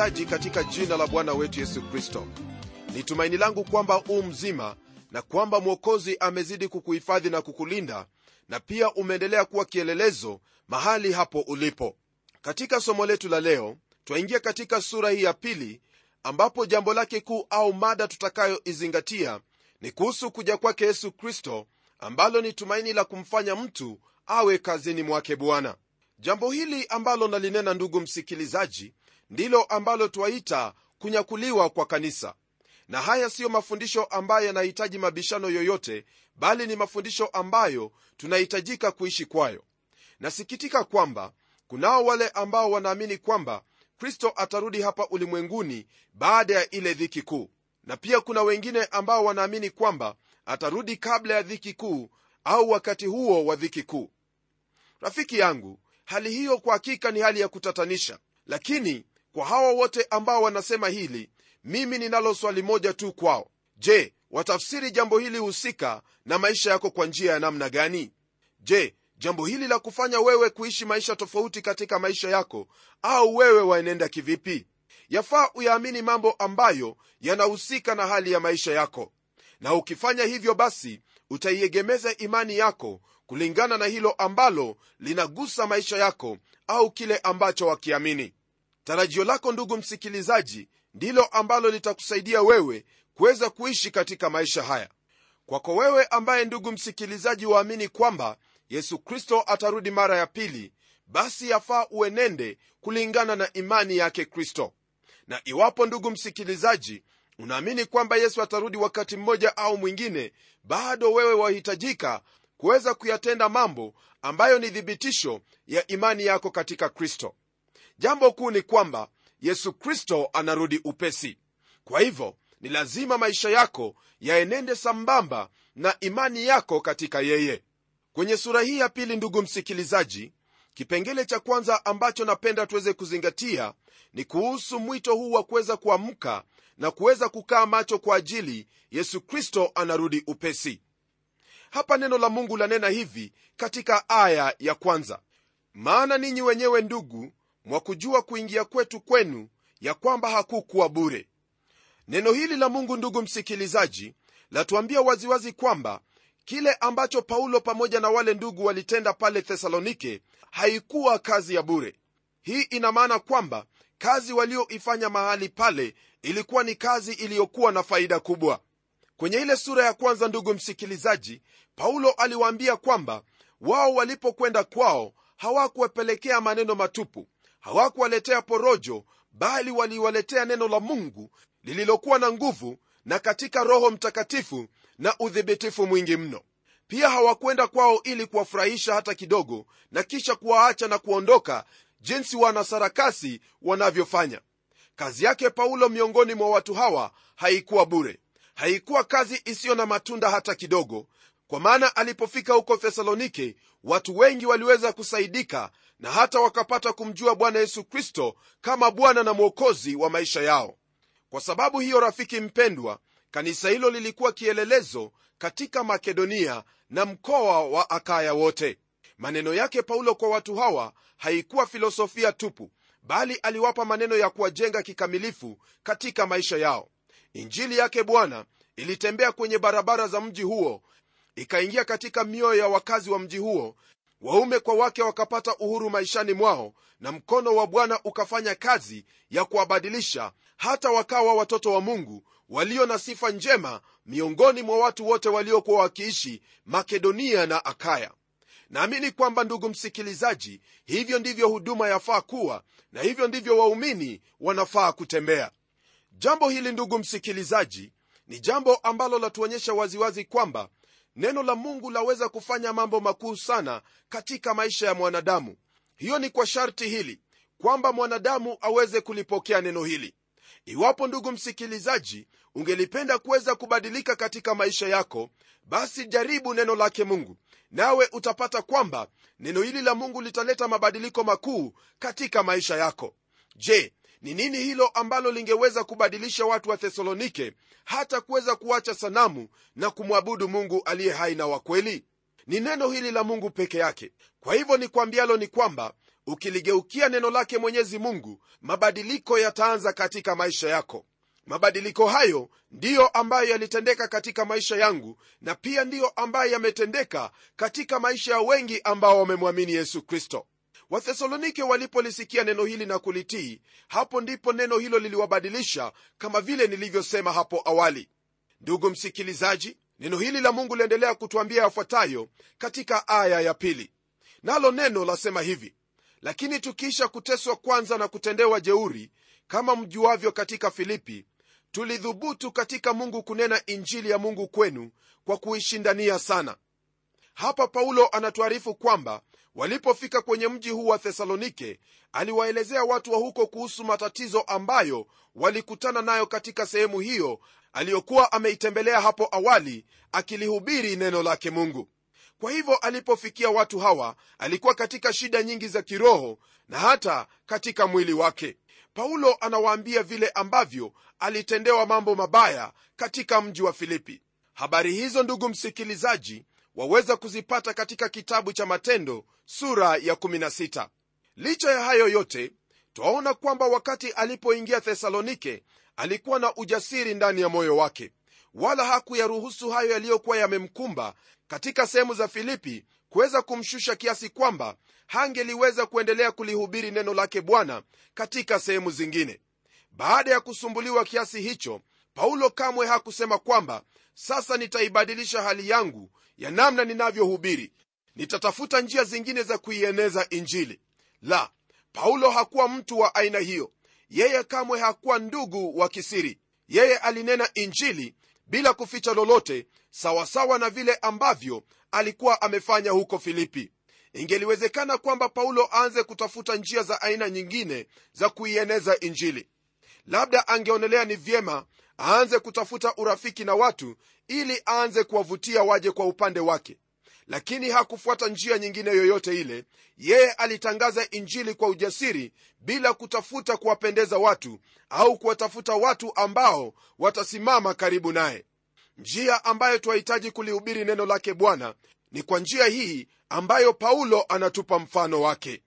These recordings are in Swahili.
msikilizaji katika jina la bwana wetu yesu kristo. Ni tumaini langu kwamba u mzima na kwamba mwokozi amezidi kukuhifadhi na kukulinda na pia umeendelea kuwa kielelezo mahali hapo ulipo. Katika somo letu la leo twaingia katika sura hii ya pili ambapo jambo lake kuu au mada tutakayoizingatia ni kuhusu kuja kwake yesu kristo ambalo ni tumaini la kumfanya mtu awe kazini mwake bwana. Jambo hili ambalo nalinena ndugu msikilizaji ndilo ambalo twaita kunyakuliwa kwa kanisa. Na haya siyo mafundisho ambayo yanahitaji mabishano yoyote bali ni mafundisho ambayo tunahitajika kuishi kwayo. Nasikitika kwamba kunao wale ambao wanaamini kwamba kristo atarudi hapa ulimwenguni baada ya ile dhiki kuu. Na pia kuna wengine ambao wanaamini kwamba atarudi kabla ya dhiki kuu au wakati huo wa dhiki kuu. Rafiki yangu hali hiyo kwa hakika ni hali ya kutatanisha. Lakini kwa hawa wote ambao wanasema hili mimi ninalo swali moja tu kwao. Je watafsiri jambo hili husika na maisha yako kwa njia ya namna gani? Je jambo hili la kufanya wewe kuishi maisha tofauti katika maisha yako au wewe waenenda kivipi? Yafaa uyaamini mambo ambayo yanahusika na hali ya maisha yako. Na ukifanya hivyo basi utaiegemeza imani yako kulingana na hilo ambalo linagusa maisha yako au kile ambacho wakiamini tarajio lako ndugu msikilizaji ndilo ambalo litakusaidia wewe kuweza kuishi katika maisha haya. Kwako wewe ambaye ndugu msikilizaji waamini kwamba yesu kristo atarudi mara ya pili basi yafaa uenende kulingana na imani yake kristo. Na iwapo ndugu msikilizaji unaamini kwamba yesu atarudi wakati mmoja au mwingine bado wewe wahitajika kuweza kuyatenda mambo ambayo ni thibitisho ya imani yako katika kristo jambo kuu ni kwamba yesu kristo anarudi upesi. Kwa hivyo ni lazima maisha yako yaenende sambamba na imani yako katika yeye. Kwenye sura hii ya pili ndugu msikilizaji kipengele cha kwanza ambacho napenda tuweze kuzingatia ni kuhusu mwito huu wa kuweza kuamka na kuweza kukaa macho kwa ajili yesu kristo anarudi upesi. Hapa neno la mungu lanena hivi katika aya ya kwanza. Maana ninyi wenyewe ndugu mwakujua kuingia kwetu kwenu ya kwamba hakukuwa bure. Neno hili la mungu ndugu msikilizaji latuambia waziwazi kwamba kile ambacho paulo pamoja na wale ndugu walitenda pale thesalonike haikuwa kazi ya bure. Hii ina maana kwamba kazi walioifanya mahali pale ilikuwa ni kazi iliyokuwa na faida kubwa. Kwenye ile sura ya kwanza ndugu msikilizaji paulo aliwaambia kwamba wao walipokwenda kwao hawakuwapelekea maneno matupu hawakuwaletea porojo bali waliwaletea neno la mungu lililokuwa na nguvu na katika roho mtakatifu na udhibitifu mwingi mno. Pia hawakwenda kwao ili kuwafurahisha hata kidogo na kisha kuwaacha na kuondoka jinsi wanasarakasi wanavyofanya. Kazi yake paulo miongoni mwa watu hawa haikuwa bure. Haikuwa kazi isiyo na matunda hata kidogo. Kwa maana alipofika huko thesalonike watu wengi waliweza kusaidika na hata wakapata kumjua bwana yesu kristo kama bwana na mwokozi wa maisha yao. Kwa sababu hiyo rafiki mpendwa kanisa hilo lilikuwa kielelezo katika makedonia na mkoa wa akaya wote. Maneno yake paulo kwa watu hawa haikuwa filosofia tupu bali aliwapa maneno ya kuwajenga kikamilifu katika maisha yao. Injili yake bwana ilitembea kwenye barabara za mji huo ikaingia katika mioyo ya wakazi wa mji huo waume kwa wake wakapata uhuru maishani mwao na mkono wa bwana ukafanya kazi ya kuwabadilisha hata wakawa watoto wa mungu walio na sifa njema miongoni mwa watu wote waliokuwa wakiishi makedonia na akaya. Naamini kwamba ndugu msikilizaji hivyo ndivyo huduma yafaa kuwa na hivyo ndivyo waumini wanafaa kutembea. Jambo hili ndugu msikilizaji ni jambo ambalo latuonyesha waziwazi kwamba neno la mungu laweza kufanya mambo makuu sana katika maisha ya mwanadamu. Hiyo ni kwa sharti hili kwamba mwanadamu aweze kulipokea neno hili. Iwapo ndugu msikilizaji ungelipenda kuweza kubadilika katika maisha yako basi jaribu neno lake mungu nawe utapata kwamba neno hili la mungu litaleta mabadiliko makuu katika maisha yako. Je ni nini hilo ambalo lingeweza kubadilisha watu wa thesalonike hata kuweza kuacha sanamu na kumwabudu mungu aliye hai na wakweli ni neno hili la mungu peke yake. Kwa hivyo ni kwambialo ni kwamba ukiligeukia neno lake mwenyezi mungu mabadiliko yataanza katika maisha yako. Mabadiliko hayo ndiyo ambayo yalitendeka katika maisha yangu na pia ndiyo ambayo yametendeka katika maisha ya wengi ambao wamemwamini yesu kristo wathesalonike walipolisikia neno hili na kulitii. Hapo ndipo neno hilo liliwabadilisha kama vile nilivyosema hapo awali. Ndugu msikilizaji neno hili la mungu liendelea kutwambia yafuatayo katika aya ya pili. Nalo neno lasema hivi lakini tukiisha kuteswa kwanza na kutendewa jeuri kama mjuavyo katika filipi tulidhubutu katika mungu kunena injili ya mungu kwenu kwa kuishindania sana. Hapa paulo anatuarifu kwamba walipofika kwenye mji huu wa thesalonike aliwaelezea watu wa huko kuhusu matatizo ambayo walikutana nayo katika sehemu hiyo aliyokuwa ameitembelea hapo awali akilihubiri neno lake mungu. Kwa hivyo alipofikia watu hawa alikuwa katika shida nyingi za kiroho na hata katika mwili wake. Paulo anawaambia vile ambavyo alitendewa mambo mabaya katika mji wa filipi. Habari hizo ndugu msikilizaji waweza kuzipata katika kitabu cha matendo sura ya 16 licha ya hayo yote twaona kwamba wakati alipoingia thesalonike alikuwa na ujasiri ndani ya moyo wake. Wala hakuyaruhusu hayo yaliyokuwa yamemkumba katika sehemu za filipi kuweza kumshusha kiasi kwamba hangeliweza kuendelea kulihubiri neno lake bwana katika sehemu zingine. Baada ya kusumbuliwa kiasi hicho paulo kamwe hakusema kwamba sasa nitaibadilisha hali yangu ya namna ninavyohubiri nitatafuta njia zingine za kuieneza injili. La paulo hakuwa mtu wa aina hiyo. Yeye kamwe hakuwa ndugu wa kisiri. Yeye alinena injili bila kuficha lolote sawasawa na vile ambavyo alikuwa amefanya huko filipi. Ingeliwezekana kwamba paulo aanze kutafuta njia za aina nyingine za kuieneza injili. Labda angeonelea ni vyema aanze kutafuta urafiki na watu ili aanze kuwavutia waje kwa upande wake. Lakini hakufuata njia nyingine yoyote ile. Yeye alitangaza injili kwa ujasiri bila kutafuta kuwapendeza watu au kuwatafuta watu ambao watasimama karibu naye. Njia ambayo twahitaji kulihubiri neno lake bwana ni kwa njia hii ambayo paulo anatupa mfano wake.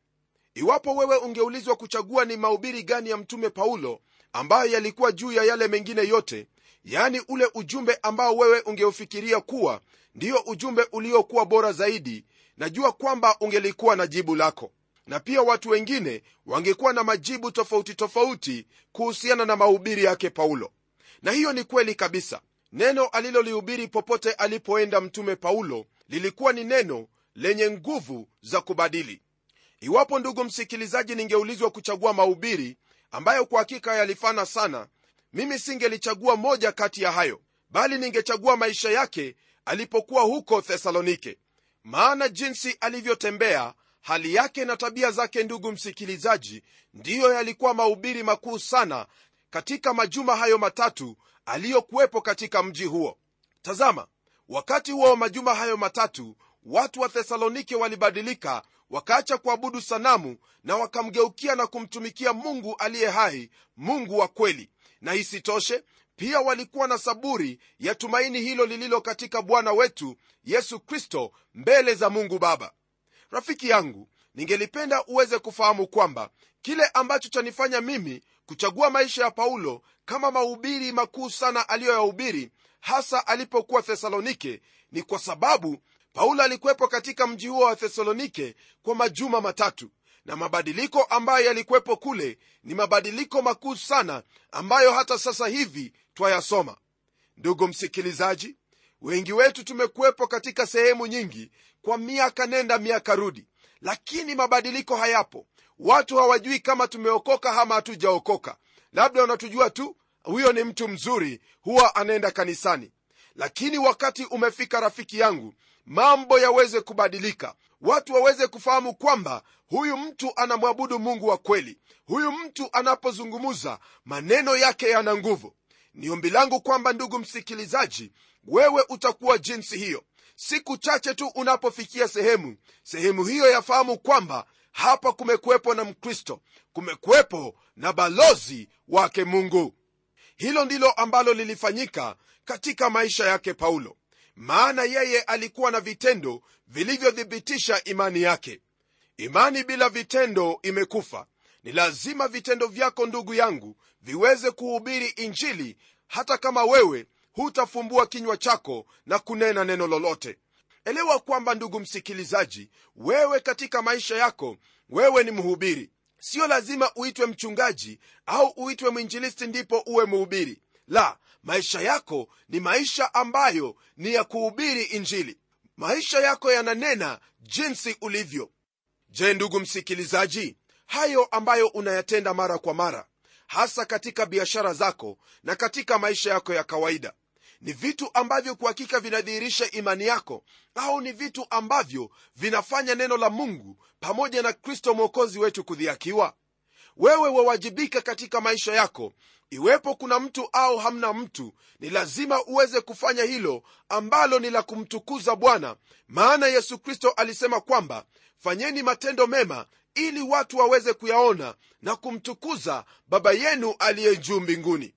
Iwapo wewe ungeulizwa kuchagua ni mahubiri gani ya mtume paulo ambayo yalikuwa juu ya yale mengine yote yaani ule ujumbe ambao wewe ungeufikiria kuwa ndiyo ujumbe uliokuwa bora zaidi najua kwamba ungelikuwa na jibu lako. Na pia watu wengine wangekuwa na majibu tofauti tofauti kuhusiana na mahubiri yake paulo. Na hiyo ni kweli kabisa. Neno alilolihubiri popote alipoenda mtume paulo lilikuwa ni neno lenye nguvu za kubadili. Iwapo ndugu msikilizaji ningeulizwa kuchagua mahubiri ambayo kwa hakika yalifana sana mimi singelichagua moja kati ya hayo bali ningechagua maisha yake alipokuwa huko thesalonike. Maana jinsi alivyotembea hali yake na tabia zake ndugu msikilizaji ndiyo yalikuwa mahubiri makuu sana katika majuma hayo matatu aliyokuwepo katika mji huo. Tazama wakati huo wa majuma hayo matatu watu wa thesalonike walibadilika wakaacha kuabudu sanamu na wakamgeukia na kumtumikia mungu aliye hai mungu wa kweli. Na isitoshe pia walikuwa na saburi ya tumaini hilo lililo katika bwana wetu yesu kristo mbele za mungu baba. Rafiki yangu ningelipenda uweze kufahamu kwamba kile ambacho chanifanya mimi kuchagua maisha ya paulo kama mahubiri makuu sana aliyoyahubiri hasa alipokuwa thesalonike ni kwa sababu paulo alikuwepo katika mji huo wa thesalonike kwa majuma matatu na mabadiliko ambayo yalikuwepo kule ni mabadiliko makuu sana ambayo hata sasa hivi twayasoma. Ndugu msikilizaji wengi wetu tumekuwepo katika sehemu nyingi kwa miaka nenda miaka rudi lakini mabadiliko hayapo. Watu hawajui kama tumeokoka ama hatujaokoka. Labda wanatujua tu huyo ni mtu mzuri huwa anaenda kanisani. Lakini wakati umefika rafiki yangu mambo yaweze kubadilika. Watu waweze kufahamu kwamba huyu mtu anamwabudu mungu wa kweli. Huyu mtu anapozungumza maneno yake yana nguvu. Ni langu kwamba ndugu msikilizaji wewe utakuwa jinsi hiyo. Siku chache tu unapofikia sehemu sehemu hiyo yafahamu kwamba hapa kumekuwepo na mkristo kumekuwepo na balozi wake mungu. Hilo ndilo ambalo lilifanyika katika maisha yake paulo maana yeye alikuwa na vitendo vilivyothibitisha imani yake. Imani bila vitendo imekufa. Ni lazima vitendo vyako ndugu yangu viweze kuhubiri injili hata kama wewe hutafumbua kinywa chako na kunena neno lolote. Elewa kwamba ndugu msikilizaji wewe katika maisha yako wewe ni mhubiri. Sio lazima uitwe mchungaji au uitwe mwinjilisti ndipo uwe mhubiri la maisha yako ni maisha ambayo ni ya kuhubiri injili. Maisha yako yananena jinsi ulivyo. Je ndugu msikilizaji hayo ambayo unayatenda mara kwa mara hasa katika biashara zako na katika maisha yako ya kawaida ni vitu ambavyo kwa hakika vinadhihirisha imani yako au ni vitu ambavyo vinafanya neno la mungu pamoja na kristo mwokozi wetu kudhiakiwa wewe wawajibika katika maisha yako iwepo kuna mtu au hamna mtu ni lazima uweze kufanya hilo ambalo ni la kumtukuza bwana. Maana yesu kristo alisema kwamba fanyeni matendo mema ili watu waweze kuyaona na kumtukuza baba yenu aliye juu mbinguni.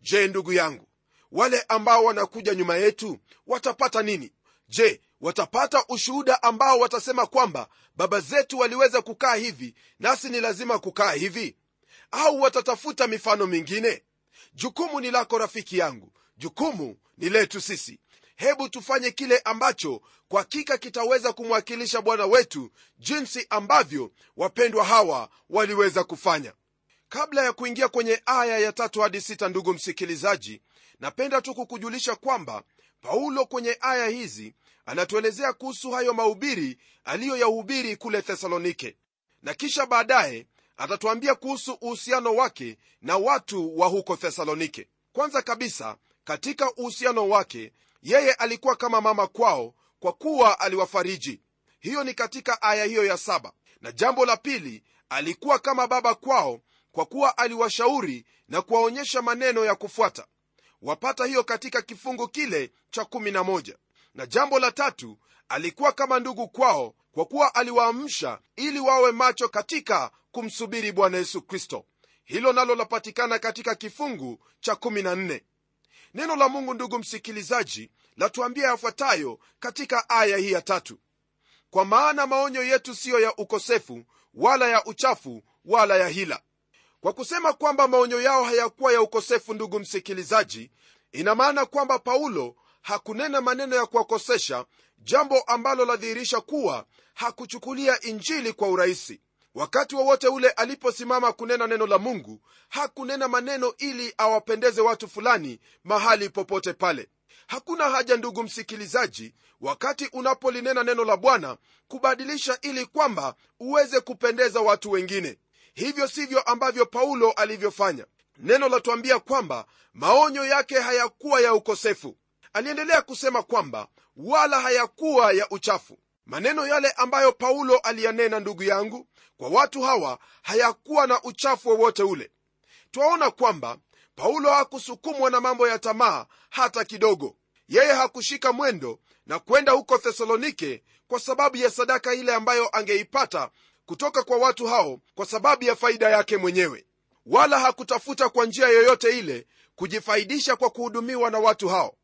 Je ndugu yangu wale ambao wanakuja nyuma yetu watapata nini? Je watapata ushuhuda ambao watasema kwamba baba zetu waliweza kukaa hivi nasi ni lazima kukaa hivi au watatafuta mifano mingine? Jukumu ni lako rafiki yangu. Jukumu ni letu sisi. Hebu tufanye kile ambacho kwa hakika kitaweza kumwakilisha bwana wetu jinsi ambavyo wapendwa hawa waliweza kufanya. Kabla ya kuingia kwenye aya ya tatu hadi sita ndugu msikilizaji napenda tu kukujulisha kwamba paulo kwenye aya hizi anatuelezea kuhusu hayo mahubiri aliyoyahubiri kule thesalonike. Na kisha baadaye atatuambia kuhusu uhusiano wake na watu wa huko thesalonike. Kwanza kabisa katika uhusiano wake yeye alikuwa kama mama kwao kwa kuwa aliwafariji. Hiyo ni katika aya hiyo ya saba. Na jambo la pili alikuwa kama baba kwao kwa kuwa aliwashauri na kuwaonyesha maneno ya kufuata. Wapata hiyo katika kifungu kile cha 11 na jambo la tatu alikuwa kama ndugu kwao kwa kuwa aliwaamsha ili wawe macho katika kumsubiri bwana yesu kristo. Hilo nalo lapatikana katika kifungu cha 14 neno la mungu ndugu msikilizaji latuambia yafuatayo katika aya hii ya tatu. Kwa maana maonyo yetu siyo ya ukosefu wala ya uchafu wala ya hila. Kwa kusema kwamba maonyo yao hayakuwa ya ukosefu ndugu msikilizaji ina maana kwamba paulo hakunena maneno ya kuwakosesha jambo ambalo ladhihirisha kuwa hakuchukulia injili kwa urahisi. Wakati wowote wa ule aliposimama kunena neno la mungu hakunena maneno ili awapendeze watu fulani mahali popote pale. Hakuna haja ndugu msikilizaji wakati unapolinena neno la bwana kubadilisha ili kwamba uweze kupendeza watu wengine. Hivyo sivyo ambavyo paulo alivyofanya. Neno latuambia kwamba maonyo yake hayakuwa ya ukosefu. Aliendelea kusema kwamba wala hayakuwa ya uchafu maneno yale ambayo paulo aliyanena ndugu yangu kwa watu hawa hayakuwa na uchafu wowote ule. Twaona kwamba paulo hakusukumwa na mambo ya tamaa hata kidogo. Yeye hakushika mwendo na kwenda huko thesalonike kwa sababu ya sadaka ile ambayo angeipata kutoka kwa watu hao kwa sababu ya faida yake mwenyewe. Wala hakutafuta kwa njia yoyote ile kujifaidisha kwa kuhudumiwa na watu hao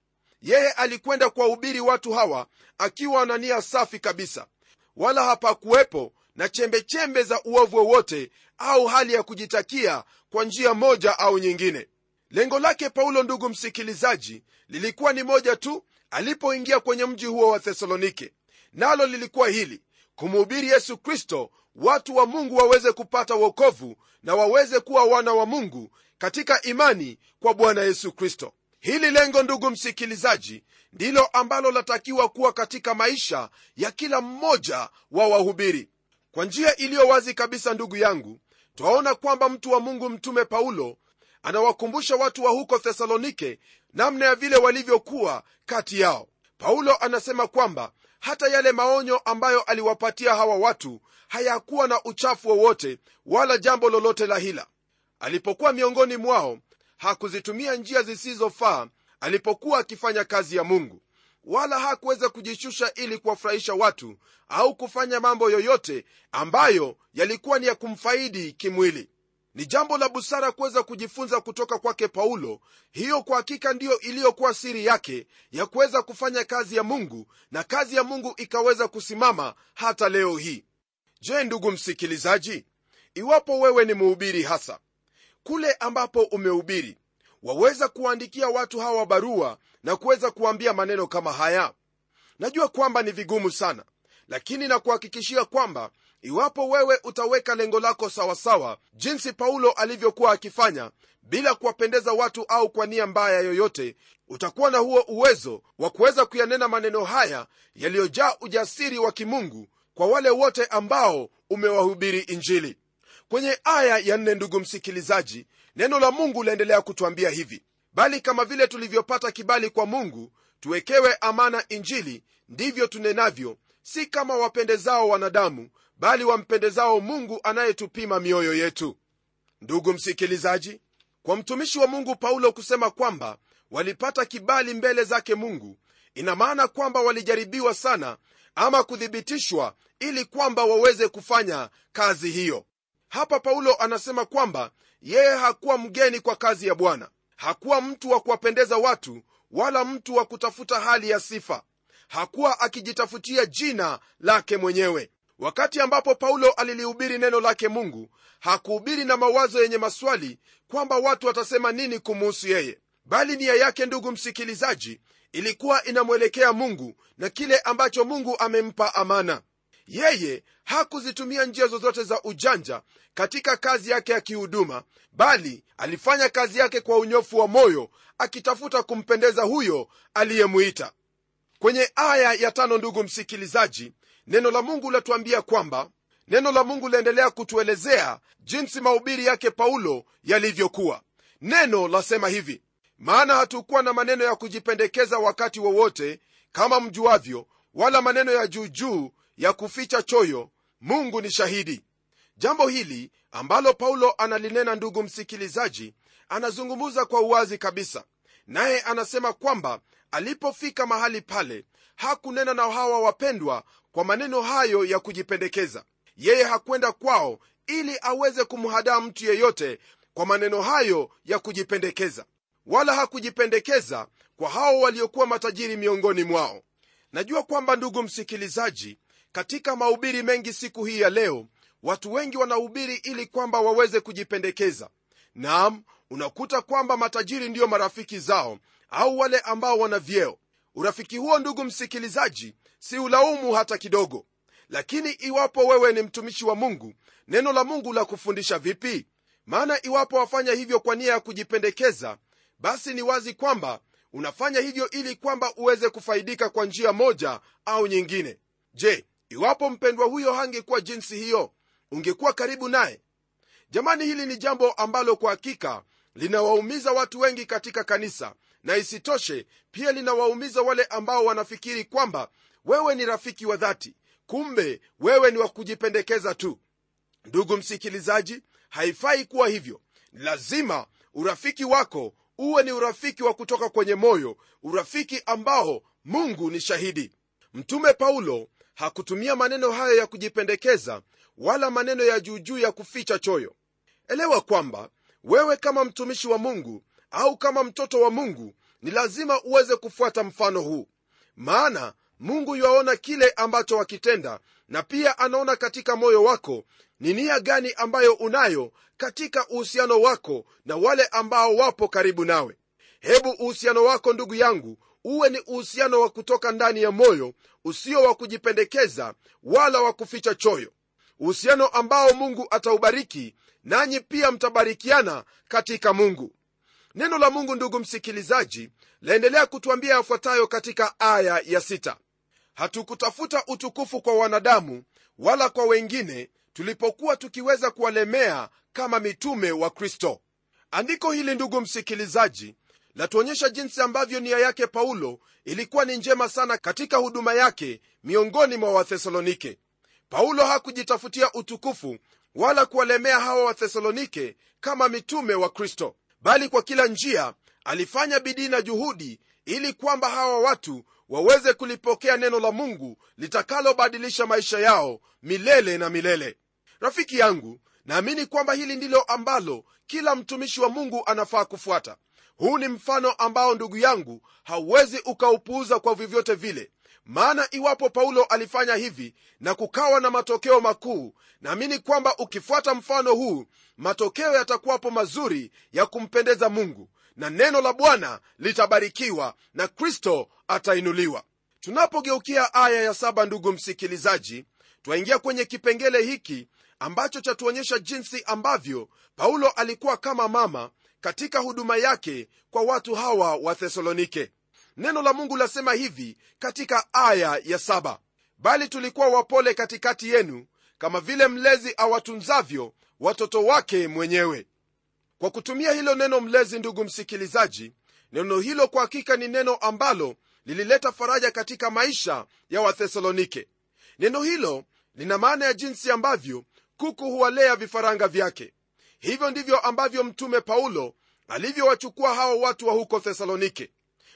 yeye alikwenda kuwahubiri watu hawa akiwa na nia safi kabisa. Wala hapakuwepo na chembechembe za uovu wowote au hali ya kujitakia kwa njia moja au nyingine. Lengo lake paulo ndugu msikilizaji lilikuwa ni moja tu alipoingia kwenye mji huo wa thesalonike. Nalo lilikuwa hili kumhubiri yesu kristo watu wa mungu waweze kupata uokovu na waweze kuwa wana wa mungu katika imani kwa bwana yesu kristo hili lengo ndugu msikilizaji ndilo ambalo latakiwa kuwa katika maisha ya kila mmoja wa wahubiri. Kwa njia iliyo wazi kabisa ndugu yangu twaona kwamba mtu wa mungu mtume paulo anawakumbusha watu wa huko thesalonike namna ya vile walivyokuwa kati yao. Paulo anasema kwamba hata yale maonyo ambayo aliwapatia hawa watu hayakuwa na uchafu wowote wala jambo lolote la hila. Alipokuwa miongoni mwao hakuzitumia njia zisizofaa alipokuwa akifanya kazi ya mungu. Wala hakuweza kujishusha ili kuwafurahisha watu au kufanya mambo yoyote ambayo yalikuwa ni ya kumfaidi kimwili. Ni jambo la busara kuweza kujifunza kutoka kwake paulo. Hiyo kwa hakika ndiyo iliyokuwa siri yake ya kuweza kufanya kazi ya mungu na kazi ya mungu ikaweza kusimama hata leo hii. Je ndugu msikilizaji iwapo wewe ni mhubiri hasa kule ambapo umehubiri. Waweza kuwaandikia watu hawa barua na kuweza kuwaambia maneno kama haya? Najua kwamba ni vigumu sana lakini nakuhakikishia kwamba iwapo wewe utaweka lengo lako sawasawa jinsi paulo alivyokuwa akifanya bila kuwapendeza watu au kwa nia mbaya yoyote utakuwa na huo uwezo wa kuweza kuyanena maneno haya yaliyojaa ujasiri wa kimungu kwa wale wote ambao umewahubiri injili kwenye aya ya nne ndugu msikilizaji neno la mungu laendelea kutwambia hivi. Bali kama vile tulivyopata kibali kwa mungu tuwekewe amana injili ndivyo tunenavyo si kama wapendezao wanadamu bali wampendezao mungu anayetupima mioyo yetu. Ndugu msikilizaji kwa mtumishi wa mungu paulo kusema kwamba walipata kibali mbele zake mungu ina maana kwamba walijaribiwa sana ama kuthibitishwa ili kwamba waweze kufanya kazi hiyo hapa paulo anasema kwamba yeye hakuwa mgeni kwa kazi ya bwana. Hakuwa mtu wa kuwapendeza watu wala mtu wa kutafuta hali ya sifa. Hakuwa akijitafutia jina lake mwenyewe. Wakati ambapo paulo alilihubiri neno lake mungu hakuhubiri na mawazo yenye maswali kwamba watu watasema nini kumuhusu yeye. Bali nia yake ndugu msikilizaji ilikuwa inamwelekea mungu na kile ambacho mungu amempa amana yeye hakuzitumia njia zozote za ujanja katika kazi yake ya kihuduma bali alifanya kazi yake kwa unyofu wa moyo akitafuta kumpendeza huyo aliyemwita kwenye aya ya tano ndugu msikilizaji neno la mungu latuambia kwamba neno la mungu laendelea kutuelezea jinsi mahubiri yake paulo yalivyokuwa. Neno lasema hivi maana hatukuwa na maneno ya kujipendekeza wakati wowote kama mjuavyo wala maneno ya juujuu ya kuficha choyo mungu ni shahidi. Jambo hili ambalo paulo analinena ndugu msikilizaji anazungumza kwa uwazi kabisa. Naye anasema kwamba alipofika mahali pale hakunena na hawa wapendwa kwa maneno hayo ya kujipendekeza. Yeye hakwenda kwao ili aweze kumhadaa mtu yeyote kwa maneno hayo ya kujipendekeza wala hakujipendekeza kwa hao waliokuwa matajiri miongoni mwao. Najua kwamba ndugu msikilizaji katika mahubiri mengi siku hii ya leo watu wengi wanahubiri ili kwamba waweze kujipendekeza. Naam unakuta kwamba matajiri ndiyo marafiki zao au wale ambao wana vyeo. Urafiki huo ndugu msikilizaji si ulaumu hata kidogo. Lakini iwapo wewe ni mtumishi wa mungu neno la mungu la kufundisha vipi? Maana iwapo wafanya hivyo kwa nia ya kujipendekeza basi ni wazi kwamba unafanya hivyo ili kwamba uweze kufaidika kwa njia moja au nyingine. Je iwapo mpendwa huyo hangekuwa jinsi hiyo ungekuwa karibu naye. Jamani hili ni jambo ambalo kwa hakika linawaumiza watu wengi katika kanisa na isitoshe pia linawaumiza wale ambao wanafikiri kwamba wewe ni rafiki wa dhati kumbe wewe ni wa kujipendekeza tu. Ndugu msikilizaji haifai kuwa hivyo. Lazima urafiki wako uwe ni urafiki wa kutoka kwenye moyo urafiki ambao mungu ni shahidi. Mtume paulo hakutumia maneno hayo ya kujipendekeza wala maneno ya juujuu ya kuficha choyo. Elewa kwamba wewe kama mtumishi wa mungu au kama mtoto wa mungu ni lazima uweze kufuata mfano huu. Maana mungu yuaona kile ambacho wakitenda na pia anaona katika moyo wako ni nia gani ambayo unayo katika uhusiano wako na wale ambao wapo karibu nawe. Hebu uhusiano wako ndugu yangu uwe ni uhusiano wa kutoka ndani ya moyo usio wa kujipendekeza wala wa kuficha choyo. Uhusiano ambao mungu ataubariki nanyi pia mtabarikiana katika mungu. Neno la mungu ndugu msikilizaji laendelea kutuambia yafuatayo katika aya ya sita. Hatukutafuta utukufu kwa wanadamu wala kwa wengine tulipokuwa tukiweza kuwalemea kama mitume wa kristo. Andiko hili ndugu msikilizaji latuonyesha jinsi ambavyo nia yake paulo ilikuwa ni njema sana katika huduma yake miongoni mwa wathesalonike. Paulo hakujitafutia utukufu wala kuwalemea hawa wathesalonike kama mitume wa kristo bali kwa kila njia alifanya bidii na juhudi ili kwamba hawa watu waweze kulipokea neno la mungu litakalobadilisha maisha yao milele na milele. Rafiki yangu naamini kwamba hili ndilo ambalo kila mtumishi wa mungu anafaa kufuata huu ni mfano ambao ndugu yangu hauwezi ukaupuuza kwa vyovyote vile. Maana iwapo paulo alifanya hivi na kukawa na matokeo makuu naamini kwamba ukifuata mfano huu matokeo yatakuwapo mazuri ya kumpendeza mungu na neno la bwana litabarikiwa na kristo atainuliwa. Tunapogeukia aya ya saba ndugu msikilizaji twaingia kwenye kipengele hiki ambacho chatuonyesha jinsi ambavyo paulo alikuwa kama mama katika huduma yake kwa watu hawa wa thesalonike. Neno la mungu lasema hivi katika aya ya saba bali tulikuwa wapole katikati yenu kama vile mlezi awatunzavyo watoto wake mwenyewe. Kwa kutumia hilo neno mlezi ndugu msikilizaji neno hilo kwa hakika ni neno ambalo lilileta faraja katika maisha ya wathesalonike. Neno hilo lina maana ya jinsi ambavyo kuku huwalea vifaranga vyake hivyo ndivyo ambavyo mtume paulo alivyowachukua hawa watu wa huko thesalonike.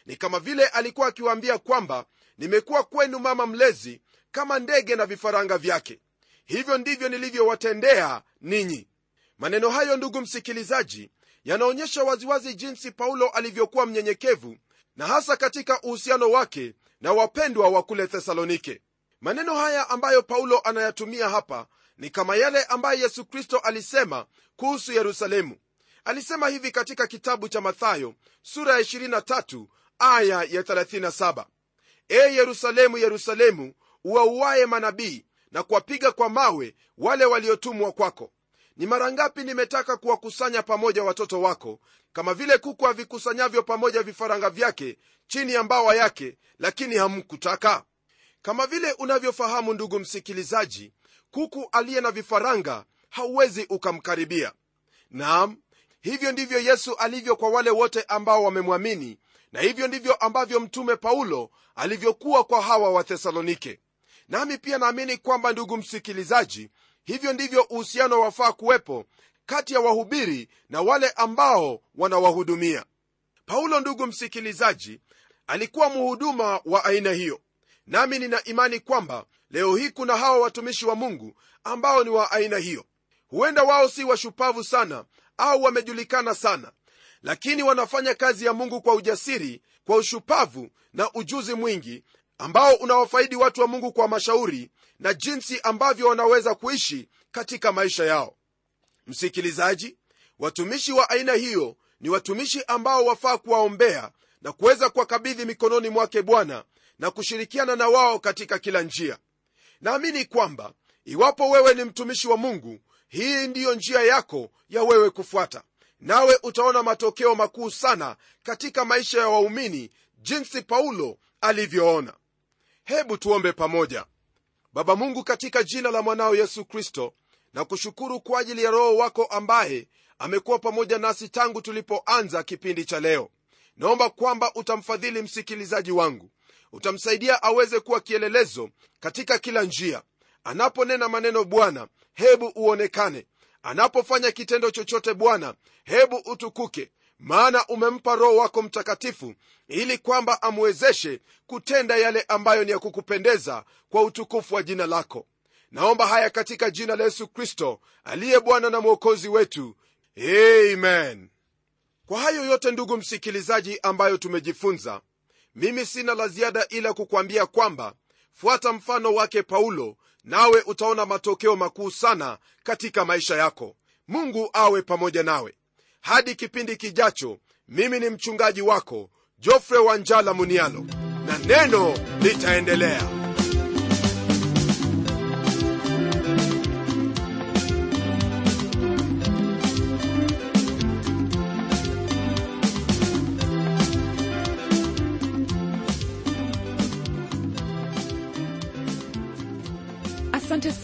Ni kama vile alikuwa akiwaambia kwamba nimekuwa kwenu mama mlezi kama ndege na vifaranga vyake. Hivyo ndivyo nilivyowatendea ninyi. Maneno hayo ndugu msikilizaji yanaonyesha waziwazi jinsi paulo alivyokuwa mnyenyekevu na hasa katika uhusiano wake na wapendwa wa kule thesalonike. Maneno haya ambayo paulo anayatumia hapa ni kama yale ambayo yesu kristo alisema kuhusu yerusalemu. Alisema hivi katika kitabu cha mathayo sura ya 23 aya ya 37 e yerusalemu yerusalemu uwauaye manabii na kuwapiga kwa mawe wale waliotumwa kwako. Ni mara ngapi nimetaka kuwakusanya pamoja watoto wako kama vile kuku havikusanyavyo pamoja vifaranga vyake chini ya mbawa yake lakini hamkutaka? Kama vile unavyofahamu ndugu msikilizaji kuku aliye na vifaranga hauwezi ukamkaribia. Naam hivyo ndivyo yesu alivyo kwa wale wote ambao wamemwamini na hivyo ndivyo ambavyo mtume paulo alivyokuwa kwa hawa wa thesalonike. Nami pia naamini kwamba ndugu msikilizaji hivyo ndivyo uhusiano wafaa kuwepo kati ya wahubiri na wale ambao wanawahudumia. Paulo ndugu msikilizaji alikuwa mhuduma wa aina hiyo. Nami nina imani kwamba leo hii kuna hawa watumishi wa mungu ambao ni wa aina hiyo. Huenda wao si washupavu sana au wamejulikana sana lakini wanafanya kazi ya mungu kwa ujasiri kwa ushupavu na ujuzi mwingi ambao unawafaidi watu wa mungu kwa mashauri na jinsi ambavyo wanaweza kuishi katika maisha yao. Msikilizaji watumishi wa aina hiyo ni watumishi ambao wafaa kuwaombea na kuweza kuwakabidhi mikononi mwake bwana na kushirikiana na wao katika kila njia naamini kwamba iwapo wewe ni mtumishi wa mungu hii ndiyo njia yako ya wewe kufuata. Nawe utaona matokeo makuu sana katika maisha ya waumini jinsi paulo alivyoona. Hebu tuombe pamoja. Baba mungu katika jina la mwanao yesu kristo na kushukuru kwa ajili ya roho wako ambaye amekuwa pamoja nasi tangu tulipoanza kipindi cha leo. Naomba kwamba utamfadhili msikilizaji wangu utamsaidia aweze kuwa kielelezo katika kila njia. Anaponena maneno bwana hebu uonekane. Anapofanya kitendo chochote bwana hebu utukuke. Maana umempa roho wako mtakatifu ili kwamba amwezeshe kutenda yale ambayo ni ya kukupendeza kwa utukufu wa jina lako. Naomba haya katika jina la yesu kristo aliye bwana na mwokozi wetu. Amen. Kwa hayo yote ndugu msikilizaji ambayo tumejifunza mimi sina la ziada ila kukwambia kwamba fuata mfano wake paulo nawe utaona matokeo makuu sana katika maisha yako. Mungu awe pamoja nawe. Hadi kipindi kijacho mimi ni mchungaji wako jofre wanjala munialo na neno litaendelea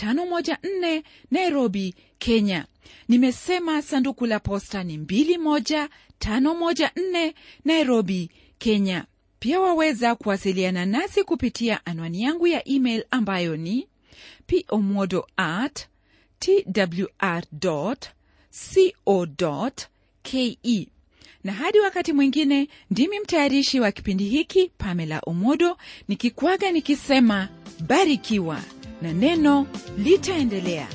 21514 nairobi kenya. Nimesema sanduku la posta ni 21514 nairobi kenya. Pia waweza kuwasiliana nasi kupitia anwani yangu ya email ambayo ni pomodo at twr co ke na hadi wakati mwingine ndimi mtayarishi wa kipindi hiki pamela omodo nikikwaga nikisema barikiwa na neno litaendelea